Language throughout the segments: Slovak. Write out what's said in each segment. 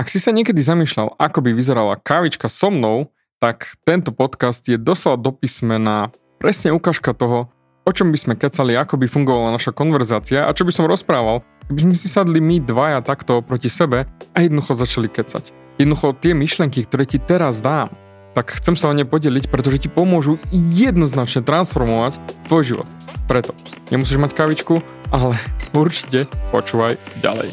Ak si sa niekedy zamýšľal, ako by vyzerala kávička so mnou, tak tento podcast je doslova do písmena presne ukážka toho, o čom by sme kecali, ako by fungovala naša konverzácia a čo by som rozprával, keby sme si sadli my dvaja takto proti sebe a jednoducho začali kecať. Jednoducho tie myšlenky, ktoré ti teraz dám, tak chcem sa o ne podeliť, pretože ti pomôžu jednoznačne transformovať tvoj život. Preto nemusíš mať kavičku, ale určite počúvaj ďalej.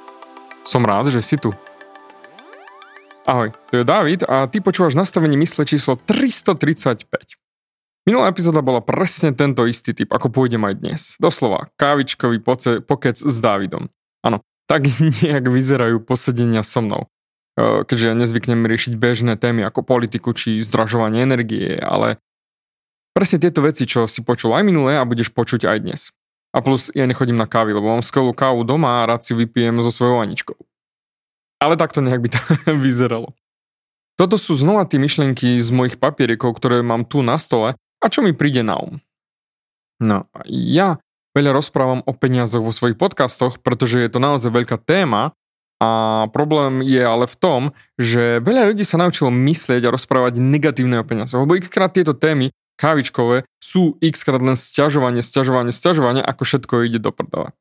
Som rád, že si tu. Ahoj, to je David a ty počúvaš nastavenie mysle číslo 335. Minulá epizóda bola presne tento istý typ, ako pôjdem aj dnes. Doslova, kávičkový poce, pokec s Dávidom. Áno, tak nejak vyzerajú posedenia so mnou. Keďže ja nezvyknem riešiť bežné témy ako politiku či zdražovanie energie, ale presne tieto veci, čo si počul aj minulé a budeš počuť aj dnes. A plus ja nechodím na kávy, lebo mám skvelú kávu doma a rád si vypijem so svojou Aničkou. Ale takto nejak by to vyzeralo. Toto sú znova tie myšlienky z mojich papierikov, ktoré mám tu na stole a čo mi príde na um. No, ja veľa rozprávam o peniazoch vo svojich podcastoch, pretože je to naozaj veľká téma a problém je ale v tom, že veľa ľudí sa naučilo myslieť a rozprávať negatívne o peniazoch, lebo krát tieto témy kávičkové sú x krát len sťažovanie, sťažovanie, sťažovanie, ako všetko ide do prdele.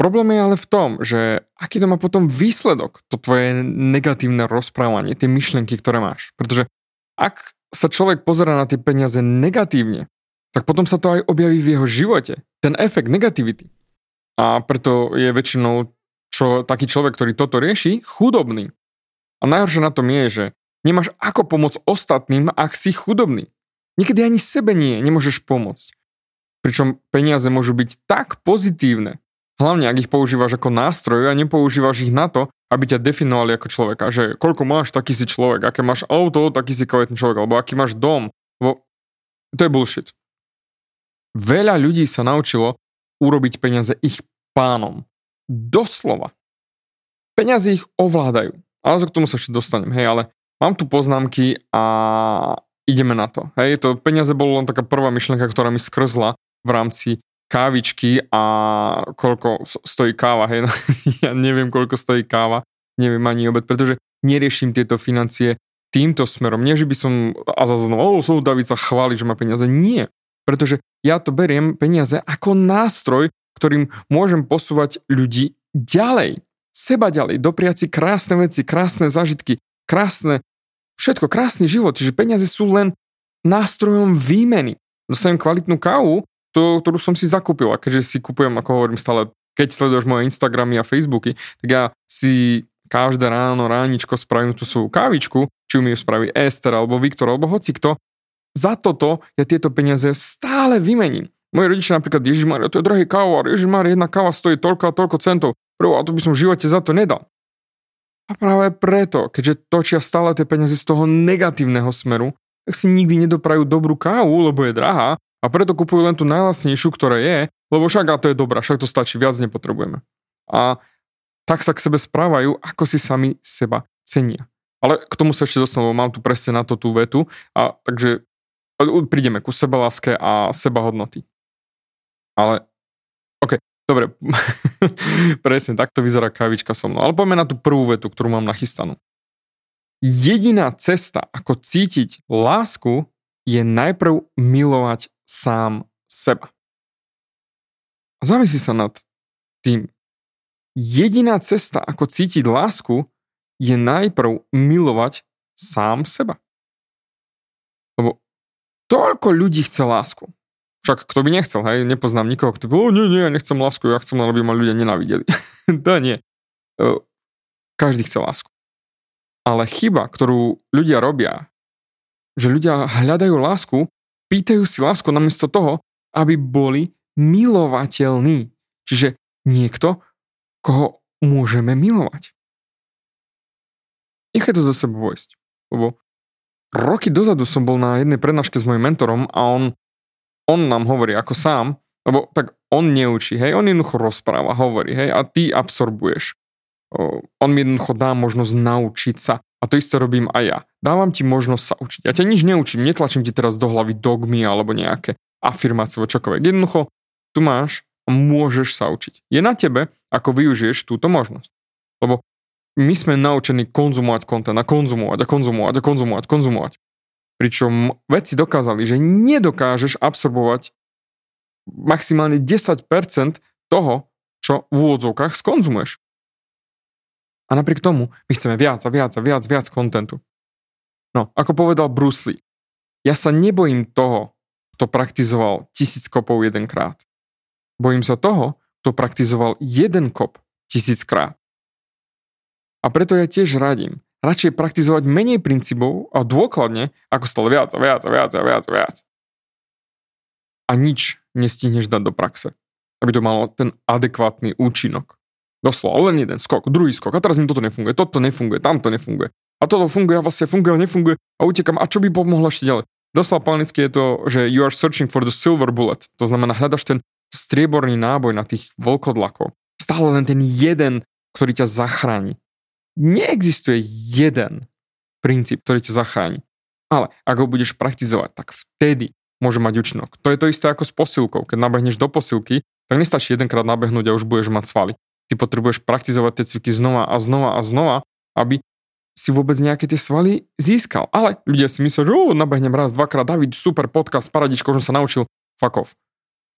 Problém je ale v tom, že aký to má potom výsledok, to tvoje negatívne rozprávanie, tie myšlienky, ktoré máš. Pretože ak sa človek pozera na tie peniaze negatívne, tak potom sa to aj objaví v jeho živote. Ten efekt negativity. A preto je väčšinou čo, taký človek, ktorý toto rieši, chudobný. A najhoršie na tom je, že nemáš ako pomôcť ostatným, ak si chudobný. Niekedy ani sebe nie, nemôžeš pomôcť. Pričom peniaze môžu byť tak pozitívne, hlavne ak ich používaš ako nástroj a nepoužívaš ich na to, aby ťa definovali ako človeka, že koľko máš, taký si človek, aké máš auto, taký si kvalitný človek, alebo aký máš dom. Bo to je bullshit. Veľa ľudí sa naučilo urobiť peniaze ich pánom. Doslova. Peniaze ich ovládajú. Ale k tomu sa ešte dostanem. Hej, ale mám tu poznámky a ideme na to. Hej, to peniaze bolo len taká prvá myšlienka, ktorá mi skrzla v rámci kávičky a koľko stojí káva, hej, ja neviem, koľko stojí káva, neviem ani obed, pretože neriešim tieto financie týmto smerom. Nie, že by som a zase som David sa chváli, že má peniaze. Nie, pretože ja to beriem peniaze ako nástroj, ktorým môžem posúvať ľudí ďalej, seba ďalej, dopriať si krásne veci, krásne zážitky, krásne Všetko, krásny život, čiže peniaze sú len nástrojom výmeny. Dostanem kvalitnú kávu, to, ktorú som si zakúpil a keďže si kupujem, ako hovorím stále, keď sleduješ moje Instagramy a Facebooky, tak ja si každé ráno, ráničko spravím tú svoju kávičku, či mi ju spraví Ester, alebo Viktor, alebo hoci kto. Za toto ja tieto peniaze stále vymením. Moji rodičia napríklad, Ježišmar, to je drahý káva, Ježišmar, jedna káva stojí toľko a toľko centov. Prvo, a to by som v živote za to nedal. A práve preto, keďže točia stále tie peniaze z toho negatívneho smeru, tak si nikdy nedoprajú dobrú kávu, lebo je drahá a preto kupujú len tú najlasnejšiu, ktorá je, lebo však a to je dobrá, však to stačí, viac nepotrebujeme. A tak sa k sebe správajú, ako si sami seba cenia. Ale k tomu sa ešte dostanem, lebo mám tu presne na to tú vetu, a takže prídeme ku sebaláske a sebahodnoty. Ale, OK, Dobre, presne, takto vyzerá kávička so mnou. Ale poďme na tú prvú vetu, ktorú mám nachystanú. Jediná cesta, ako cítiť lásku, je najprv milovať sám seba. Zamysli sa nad tým, jediná cesta, ako cítiť lásku, je najprv milovať sám seba. Lebo toľko ľudí chce lásku. Však kto by nechcel, hej, nepoznám nikoho, kto by, o nie, nie, ja nechcem lásku, ja chcem, aby ma ľudia nenávideli. to nie. Každý chce lásku. Ale chyba, ktorú ľudia robia, že ľudia hľadajú lásku, pýtajú si lásku namiesto toho, aby boli milovateľní. Čiže niekto, koho môžeme milovať. Nechaj to do seba vojsť. Lebo roky dozadu som bol na jednej prednáške s mojim mentorom a on on nám hovorí ako sám, lebo tak on neučí, hej, on jednoducho rozpráva, hovorí, hej, a ty absorbuješ. On mi jednoducho dá možnosť naučiť sa. A to isté robím aj ja. Dávam ti možnosť sa učiť. Ja ťa nič neučím, netlačím ti teraz do hlavy dogmy alebo nejaké afirmácie čokoľvek. Jednoducho, tu máš a môžeš sa učiť. Je na tebe, ako využiješ túto možnosť. Lebo my sme naučení konzumovať kontent a konzumovať a konzumovať a konzumovať, konzumovať. Pričom vedci dokázali, že nedokážeš absorbovať maximálne 10% toho, čo v úvodzovkách skonzumuješ. A napriek tomu my chceme viac a viac a viac, viac kontentu. No, ako povedal Bruce Lee, ja sa nebojím toho, kto praktizoval tisíc kopov jedenkrát. Bojím sa toho, kto praktizoval jeden kop tisíckrát. A preto ja tiež radím, radšej praktizovať menej princípov a dôkladne, ako stále viac a viac a viac a viac a viac. A nič nestihneš dať do praxe, aby to malo ten adekvátny účinok. Doslova, len jeden skok, druhý skok, a teraz mi toto nefunguje, toto nefunguje, tamto nefunguje. A toto funguje, a vlastne funguje, a nefunguje a utekam. A čo by pomohlo ešte ďalej? Doslova po je to, že you are searching for the silver bullet. To znamená, hľadaš ten strieborný náboj na tých vlkodlakov. Stále len ten jeden, ktorý ťa zachráni neexistuje jeden princíp, ktorý ťa zachráni. Ale ak ho budeš praktizovať, tak vtedy môže mať účinok. To je to isté ako s posilkou. Keď nabehneš do posilky, tak nestačí jedenkrát nabehnúť a už budeš mať svaly. Ty potrebuješ praktizovať tie cviky znova a znova a znova, aby si vôbec nejaké tie svaly získal. Ale ľudia si myslia, že nabehnem raz, dvakrát, David, super podcast, paradičko, že sa naučil, fuck off.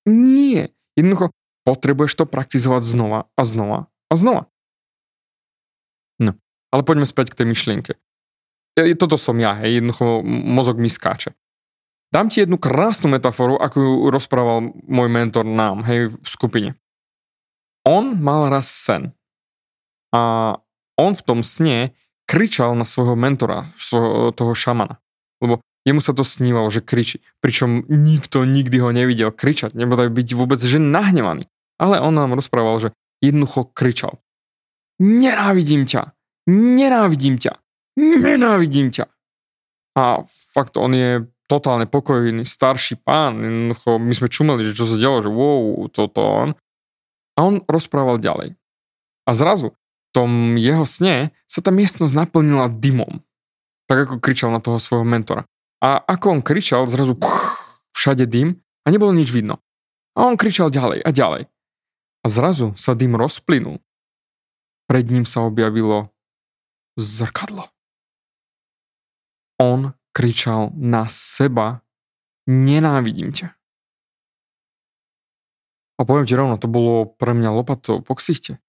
Nie. Jednoducho potrebuješ to praktizovať znova a znova a znova. Ale poďme späť k tej myšlienke. Toto som ja, hej, jednoducho mozog mi skáče. Dám ti jednu krásnu metaforu, ako ju rozprával môj mentor nám, hej, v skupine. On mal raz sen. A on v tom sne kričal na svojho mentora, svojho, toho šamana. Lebo jemu sa to snívalo, že kričí. Pričom nikto nikdy ho nevidel kričať, nebodaj byť vôbec že nahnevaný. Ale on nám rozprával, že jednoducho kričal nenávidím ťa, nenávidím ťa, nenávidím ťa. A fakt on je totálne pokojný, starší pán, my sme čumeli, že čo sa dialo, že wow, toto on. A on rozprával ďalej. A zrazu v tom jeho sne sa tá miestnosť naplnila dymom. Tak ako kričal na toho svojho mentora. A ako on kričal, zrazu pch, všade dym a nebolo nič vidno. A on kričal ďalej a ďalej. A zrazu sa dym rozplynul pred ním sa objavilo zrkadlo. On kričal na seba, nenávidím ťa. A poviem ti rovno, to bolo pre mňa lopatou po ksichte.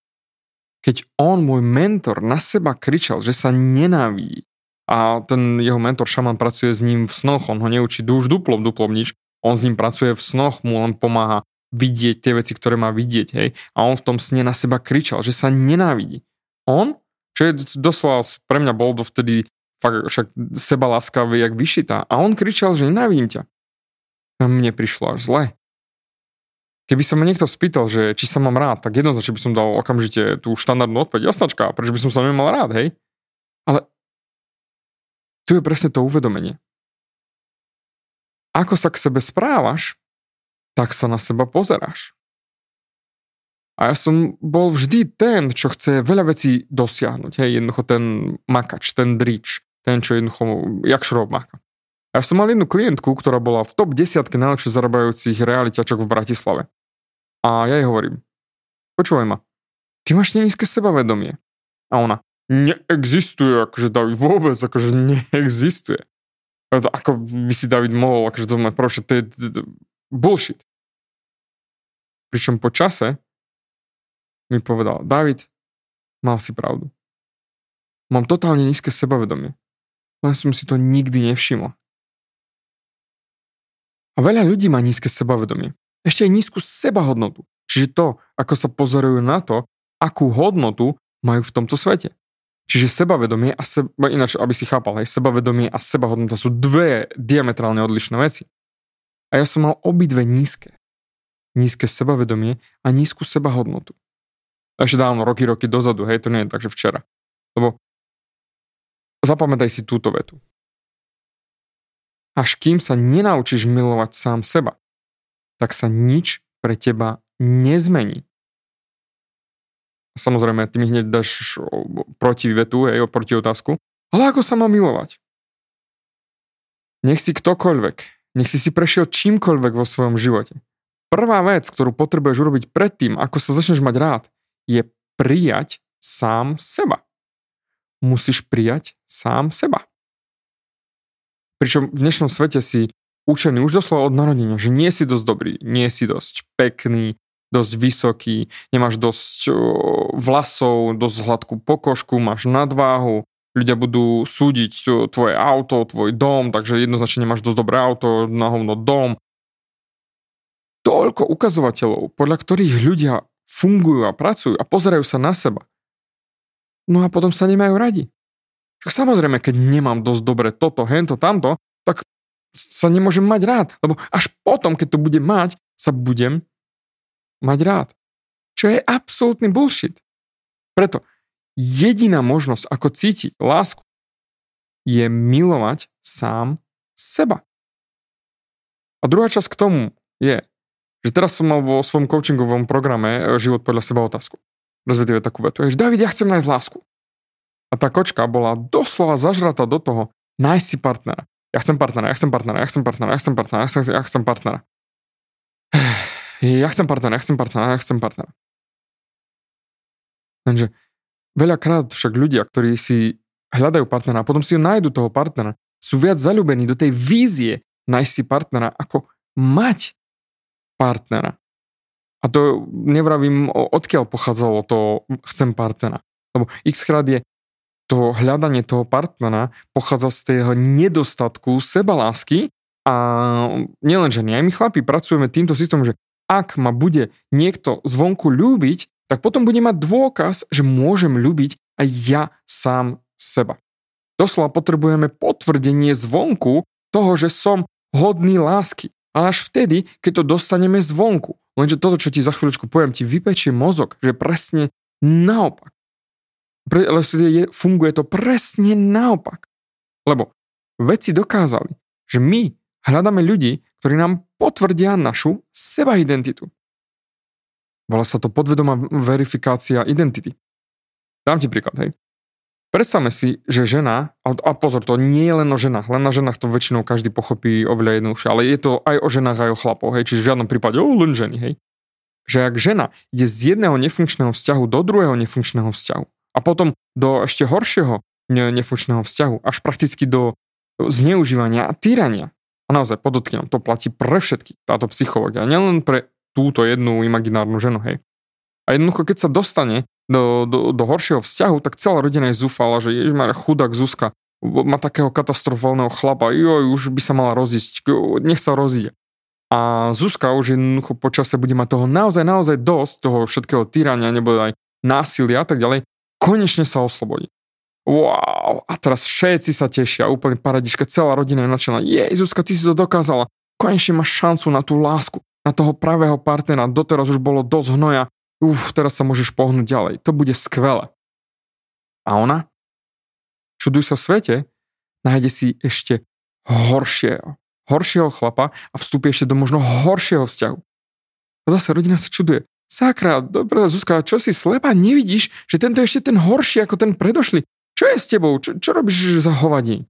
Keď on, môj mentor, na seba kričal, že sa nenávidí, a ten jeho mentor šaman pracuje s ním v snoch, on ho neučí už duplom, duplom nič, on s ním pracuje v snoch, mu len pomáha vidieť tie veci, ktoré má vidieť, hej. A on v tom sne na seba kričal, že sa nenávidí. On, čo je doslova pre mňa bol dovtedy fakt však seba láskavý, jak vyšitá. A on kričal, že nenávidím ťa. A mne prišlo až zle. Keby sa ma niekto spýtal, že či sa mám rád, tak jednoznačne by som dal okamžite tú štandardnú odpoveď. Jasnačka, prečo by som sa nemal rád, hej? Ale tu je presne to uvedomenie. Ako sa k sebe správaš, tak sa na seba pozeráš. A ja som bol vždy ten, čo chce veľa vecí dosiahnuť. Hej, jednoducho ten makač, ten drič, ten, čo jednoducho, jak šrob maka. Ja som mal jednu klientku, ktorá bola v top 10 najlepšie zarábajúcich realitiačok v Bratislave. A ja jej hovorím, počúvaj ma, ty máš nízke sebavedomie. A ona, neexistuje, akože David, vôbec, akože neexistuje. Ako by si David mohol, akože to má proste, to je bullshit. Pričom po čase mi povedal, David, mal si pravdu. Mám totálne nízke sebavedomie. Len som si to nikdy nevšimol. A veľa ľudí má nízke sebavedomie. Ešte aj nízku sebahodnotu. Čiže to, ako sa pozorujú na to, akú hodnotu majú v tomto svete. Čiže sebavedomie a seba, ináč, aby si chápal, aj sebavedomie a sebahodnota sú dve diametrálne odlišné veci. A ja som mal obidve nízke. Nízke sebavedomie a nízku sebahodnotu. Ešte dávno, roky, roky dozadu, hej, to nie je takže včera. Lebo zapamätaj si túto vetu. Až kým sa nenaučíš milovať sám seba, tak sa nič pre teba nezmení. Samozrejme, ty mi hneď dáš proti vetu, hej, proti otázku. Ale ako sa má milovať? Nech si ktokoľvek, nech si si prešiel čímkoľvek vo svojom živote. Prvá vec, ktorú potrebuješ urobiť predtým, ako sa začneš mať rád, je prijať sám seba. Musíš prijať sám seba. Pričom v dnešnom svete si učený už doslova od narodenia, že nie si dosť dobrý, nie si dosť pekný, dosť vysoký, nemáš dosť vlasov, dosť hladkú pokožku, máš nadváhu, ľudia budú súdiť tvoje auto, tvoj dom, takže jednoznačne nemáš dosť dobré auto, na hovno dom. Toľko ukazovateľov, podľa ktorých ľudia fungujú a pracujú a pozerajú sa na seba. No a potom sa nemajú radi. Samozrejme, keď nemám dosť dobre toto, hento, tamto, tak sa nemôžem mať rád, lebo až potom, keď to budem mať, sa budem mať rád. Čo je absolútny bullshit. Preto jediná možnosť, ako cítiť lásku, je milovať sám seba. A druhá časť k tomu je, že teraz som mal vo svojom coachingovom programe e, Život podľa seba otázku. Respektíve takú vetu, že David, ja chcem nájsť lásku. A tá kočka bola doslova zažratá do toho, nájsť si partnera. Ja chcem partnera, ja chcem partnera, ja chcem partnera, ja chcem partnera, ja chcem, ja chcem partnera ja chcem partnera, ja chcem partnera, ja chcem partnera. Lenže veľakrát však ľudia, ktorí si hľadajú partnera a potom si nájdu toho partnera, sú viac zalúbení do tej vízie nájsť si partnera, ako mať partnera. A to nevravím, odkiaľ pochádzalo to chcem partnera. Lebo x krát je to hľadanie toho partnera pochádza z toho nedostatku sebalásky a nielen ženy, aj my chlapi pracujeme týmto systémom, že ak ma bude niekto zvonku ľúbiť, tak potom bude mať dôkaz, že môžem ľúbiť aj ja sám seba. Doslova potrebujeme potvrdenie zvonku toho, že som hodný lásky. Ale až vtedy, keď to dostaneme zvonku. Lenže toto, čo ti za chvíľučku poviem, ti vypečie mozog, že presne naopak. Pre, je, funguje to presne naopak. Lebo vedci dokázali, že my hľadáme ľudí, ktorí nám potvrdia našu sebaidentitu. Volá sa to podvedomá verifikácia identity. Dám ti príklad, hej. Predstavme si, že žena, a pozor, to nie je len o ženách, len na ženách to väčšinou každý pochopí oveľa jednoduchšie, ale je to aj o ženách, aj o chlapoch, hej, čiže v žiadnom prípade, o, len ženy, hej. Že ak žena ide z jedného nefunkčného vzťahu do druhého nefunkčného vzťahu a potom do ešte horšieho nefunkčného vzťahu, až prakticky do zneužívania a týrania, a naozaj podotknem, to platí pre všetky, táto psychológia, nielen pre túto jednu imaginárnu ženu, hej. A jednoducho, keď sa dostane do, do, do horšieho vzťahu, tak celá rodina je zúfala, že ježišmar, chudák Zuzka má takého katastrofálneho chlapa, joj, už by sa mala rozísť, nech sa rozíde. A Zuzka už jednoducho počase bude mať toho naozaj, naozaj dosť, toho všetkého týrania, nebo aj násilia a tak ďalej, konečne sa oslobodí. Wow, a teraz všetci sa tešia, úplne paradička, celá rodina je nadšená, Jezuska, ty si to dokázala, konečne máš šancu na tú lásku, na toho pravého partnera, doteraz už bolo dosť hnoja, uf, teraz sa môžeš pohnúť ďalej, to bude skvelé. A ona? Čuduj sa svete, nájde si ešte horšieho, horšieho chlapa a vstúpi ešte do možno horšieho vzťahu. A zase rodina sa čuduje. Sakra, dobrá Zuzka, čo si slepa, nevidíš, že tento je ešte ten horší ako ten predošli? čo je s tebou, čo, čo robíš za hovadí?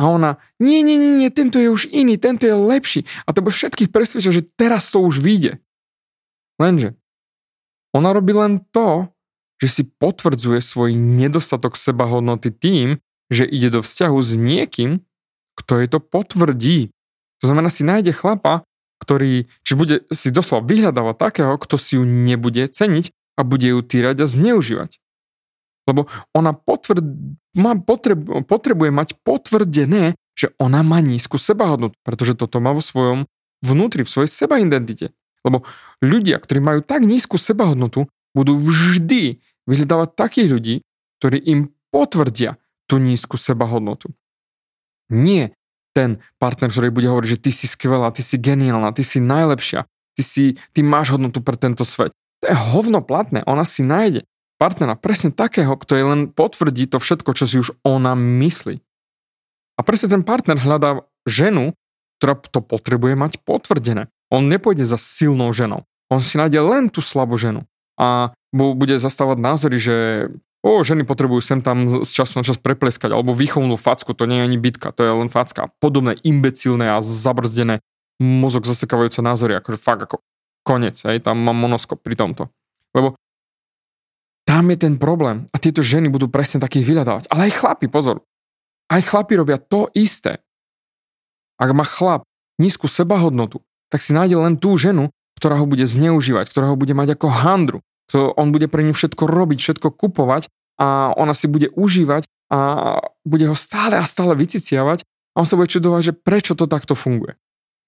A ona, nie, nie, nie, nie, tento je už iný, tento je lepší. A to všetkých presvedčia, že teraz to už vyjde. Lenže, ona robí len to, že si potvrdzuje svoj nedostatok sebahodnoty tým, že ide do vzťahu s niekým, kto jej to potvrdí. To znamená, si nájde chlapa, ktorý, či bude si doslova vyhľadávať takého, kto si ju nebude ceniť a bude ju týrať a zneužívať. Lebo ona potvrd, má potreb, potrebuje mať potvrdené, že ona má nízku sebahodnotu, pretože toto má vo svojom vnútri, v svojej sebaidentite. Lebo ľudia, ktorí majú tak nízku sebahodnotu, budú vždy vyhľadávať takých ľudí, ktorí im potvrdia tú nízku sebahodnotu. Nie ten partner, ktorý bude hovoriť, že ty si skvelá, ty si geniálna, ty si najlepšia, ty, si, ty máš hodnotu pre tento svet. To je hovno platné, ona si nájde partnera presne takého, kto je len potvrdí to všetko, čo si už ona myslí. A presne ten partner hľadá ženu, ktorá to potrebuje mať potvrdené. On nepôjde za silnou ženou. On si nájde len tú slabú ženu. A bude zastávať názory, že o, ženy potrebujú sem tam z času na čas prepleskať, alebo výchovnú facku, to nie je ani bitka, to je len facka. Podobné imbecilné a zabrzdené mozog zasekávajúce názory, akože fakt ako konec, hej, tam mám monoskop pri tomto. Lebo tam je ten problém a tieto ženy budú presne takých vyhľadávať. Ale aj chlapi, pozor, aj chlapi robia to isté. Ak má chlap nízku sebahodnotu, tak si nájde len tú ženu, ktorá ho bude zneužívať, ktorá ho bude mať ako handru, to on bude pre ňu všetko robiť, všetko kupovať a ona si bude užívať a bude ho stále a stále vyciciavať a on sa bude čudovať, že prečo to takto funguje.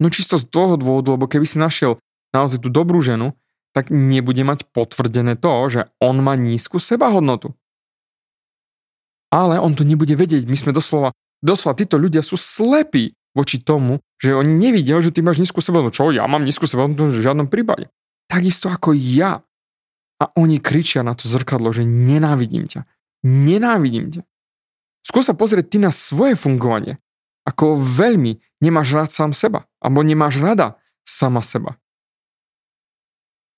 No čisto z toho dôvodu, lebo keby si našiel naozaj tú dobrú ženu, tak nebude mať potvrdené to, že on má nízku sebahodnotu. Ale on to nebude vedieť. My sme doslova, doslova títo ľudia sú slepí voči tomu, že oni nevidia, že ty máš nízku sebahodnotu. Čo, ja mám nízku sebahodnotu v žiadnom prípade. Takisto ako ja. A oni kričia na to zrkadlo, že nenávidím ťa. Nenávidím ťa. Skús sa pozrieť ty na svoje fungovanie. Ako veľmi nemáš rád sám seba. Alebo nemáš rada sama seba.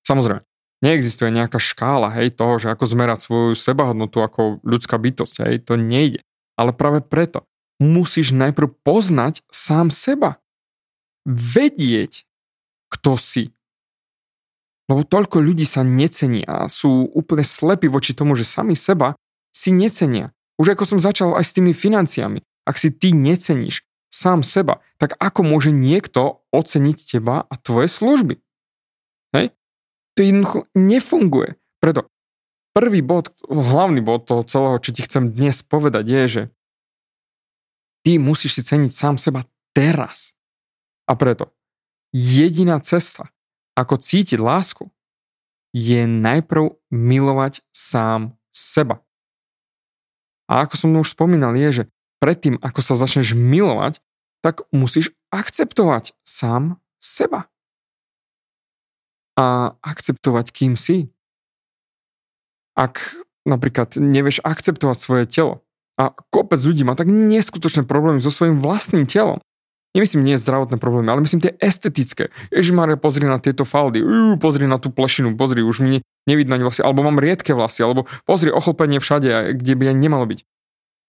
Samozrejme, neexistuje nejaká škála hej, toho, že ako zmerať svoju sebahodnotu ako ľudská bytosť. Hej, to nejde. Ale práve preto musíš najprv poznať sám seba. Vedieť, kto si. Lebo toľko ľudí sa necení a sú úplne slepí voči tomu, že sami seba si necenia. Už ako som začal aj s tými financiami. Ak si ty neceníš sám seba, tak ako môže niekto oceniť teba a tvoje služby? Hej? To jednoducho nefunguje. Preto prvý bod, hlavný bod toho celého, čo ti chcem dnes povedať je, že ty musíš si ceniť sám seba teraz. A preto jediná cesta, ako cítiť lásku, je najprv milovať sám seba. A ako som už spomínal, je, že predtým, ako sa začneš milovať, tak musíš akceptovať sám seba. A akceptovať, kým si. Ak napríklad nevieš akceptovať svoje telo a kopec ľudí má tak neskutočné problémy so svojím vlastným telom, Nemyslím nie zdravotné problémy, ale myslím tie estetické. Ježimaria, pozri na tieto faldy, Uú, pozri na tú plešinu, pozri, už mi nevidno ani vlasy, alebo mám riedke vlasy, alebo pozri ochlpenie všade, kde by aj nemalo byť.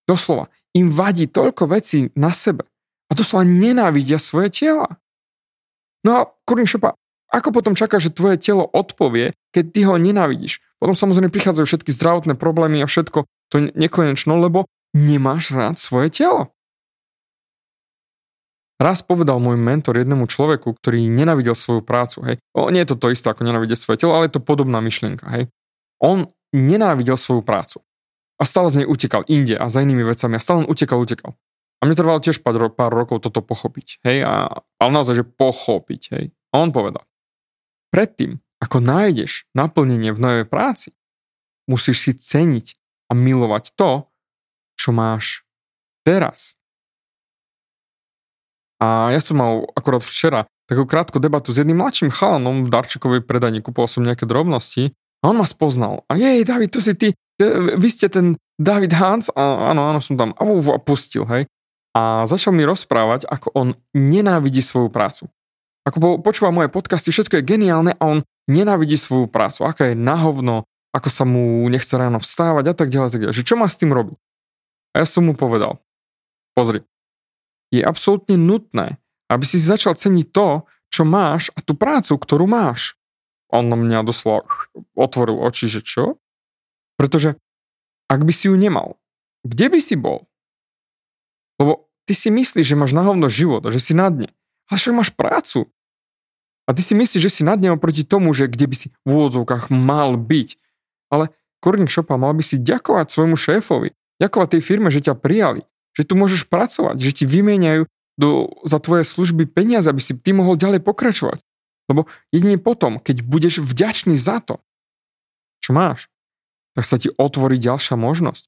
Doslova, im vadí toľko vecí na sebe a doslova nenávidia svoje tela. No a kurník šopa, ako potom čaká, že tvoje telo odpovie, keď ty ho nenávidíš? Potom samozrejme prichádzajú všetky zdravotné problémy a všetko to nekonečno, lebo nemáš rád svoje telo. Raz povedal môj mentor jednému človeku, ktorý nenavidel svoju prácu. Hej. O, nie je to to isté ako nenávidieť svoje telo, ale je to podobná myšlienka. Hej. On nenávidel svoju prácu a stále z nej utekal inde a za inými vecami a stále utekal, utekal. A mne trvalo tiež pár, pár rokov toto pochopiť. Hej, a, ale naozaj, že pochopiť. Hej. A on povedal, predtým, ako nájdeš naplnenie v novej práci, musíš si ceniť a milovať to, čo máš teraz. A ja som mal akorát včera takú krátku debatu s jedným mladším chalanom v Darčekovej predajni, kupoval som nejaké drobnosti a on ma spoznal. A jej, David, tu si ty, vy ste ten David Hans? A áno, áno, som tam a pustil, hej. A začal mi rozprávať, ako on nenávidí svoju prácu. Ako počúva moje podcasty, všetko je geniálne a on nenávidí svoju prácu. Aká je nahovno, ako sa mu nechce ráno vstávať a tak ďalej, tak ďalej. Že čo má s tým robiť? A ja som mu povedal, pozri, je absolútne nutné, aby si začal ceniť to, čo máš a tú prácu, ktorú máš. On na mňa doslova otvoril oči, že čo? Pretože ak by si ju nemal, kde by si bol? Lebo ty si myslíš, že máš na hovno život a že si na dne. Ale však máš prácu. A ty si myslíš, že si na dne oproti tomu, že kde by si v úvodzovkách mal byť. ale Korník Šopa, mal by si ďakovať svojmu šéfovi, ďakovať tej firme, že ťa prijali, že tu môžeš pracovať, že ti vymieňajú do, za tvoje služby peniaze, aby si ty mohol ďalej pokračovať. Lebo jedine potom, keď budeš vďačný za to, čo máš, tak sa ti otvorí ďalšia možnosť.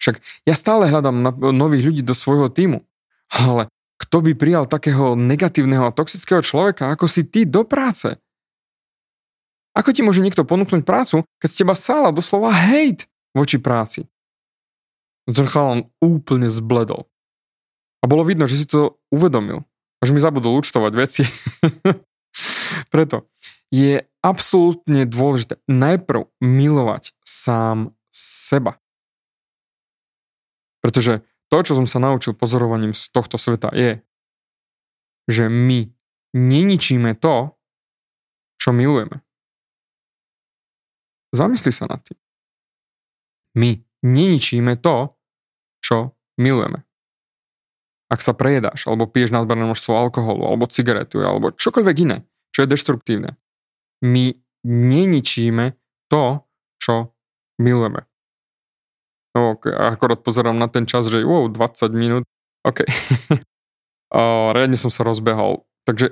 Však ja stále hľadám nových ľudí do svojho týmu, ale kto by prijal takého negatívneho a toxického človeka ako si ty do práce? Ako ti môže niekto ponúknuť prácu, keď z teba sála doslova hejt voči práci? Ten chalan úplne zbledol. A bolo vidno, že si to uvedomil. Až mi zabudol účtovať veci. Preto je absolútne dôležité najprv milovať sám seba. Pretože to, čo som sa naučil pozorovaním z tohto sveta je, že my neničíme to, čo milujeme. Zamysli sa nad tým. My neničíme to, čo milujeme. Ak sa prejedáš, alebo piješ nadmerné množstvo alkoholu, alebo cigaretu, alebo čokoľvek iné, čo je deštruktívne, my neničíme to, čo milujeme. No, okay. akorát pozerám na ten čas, že wow, 20 minút. OK. a, riadne som sa rozbehol. Takže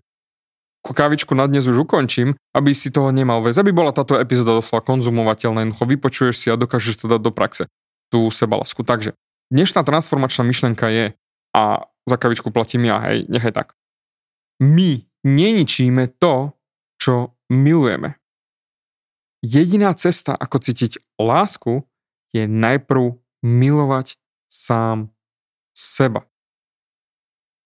kávičku na dnes už ukončím, aby si toho nemal vec, aby bola táto epizóda doslova konzumovateľná, jednoducho vypočuješ si a dokážeš to dať do praxe, tú sebalasku. Takže dnešná transformačná myšlenka je, a za kavičku platím ja, hej, nechaj tak. My neničíme to, čo milujeme. Jediná cesta, ako cítiť lásku, je najprv milovať sám seba.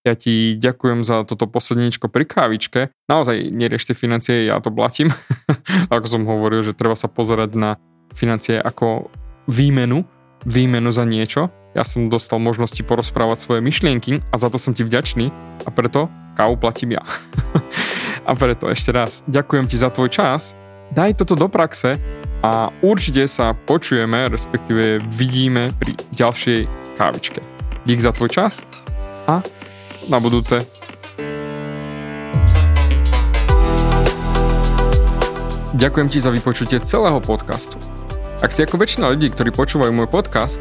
Ja ti ďakujem za toto posledníčko pri kávičke. Naozaj nerieš tie financie, ja to platím. ako som hovoril, že treba sa pozerať na financie ako výmenu, výmenu za niečo. Ja som dostal možnosti porozprávať svoje myšlienky a za to som ti vďačný a preto kávu platím ja. a preto ešte raz ďakujem ti za tvoj čas. Daj toto do praxe a určite sa počujeme, respektíve vidíme pri ďalšej kávičke. Dík za tvoj čas a na budúce. Ďakujem ti za vypočutie celého podcastu. Ak si ako väčšina ľudí, ktorí počúvajú môj podcast,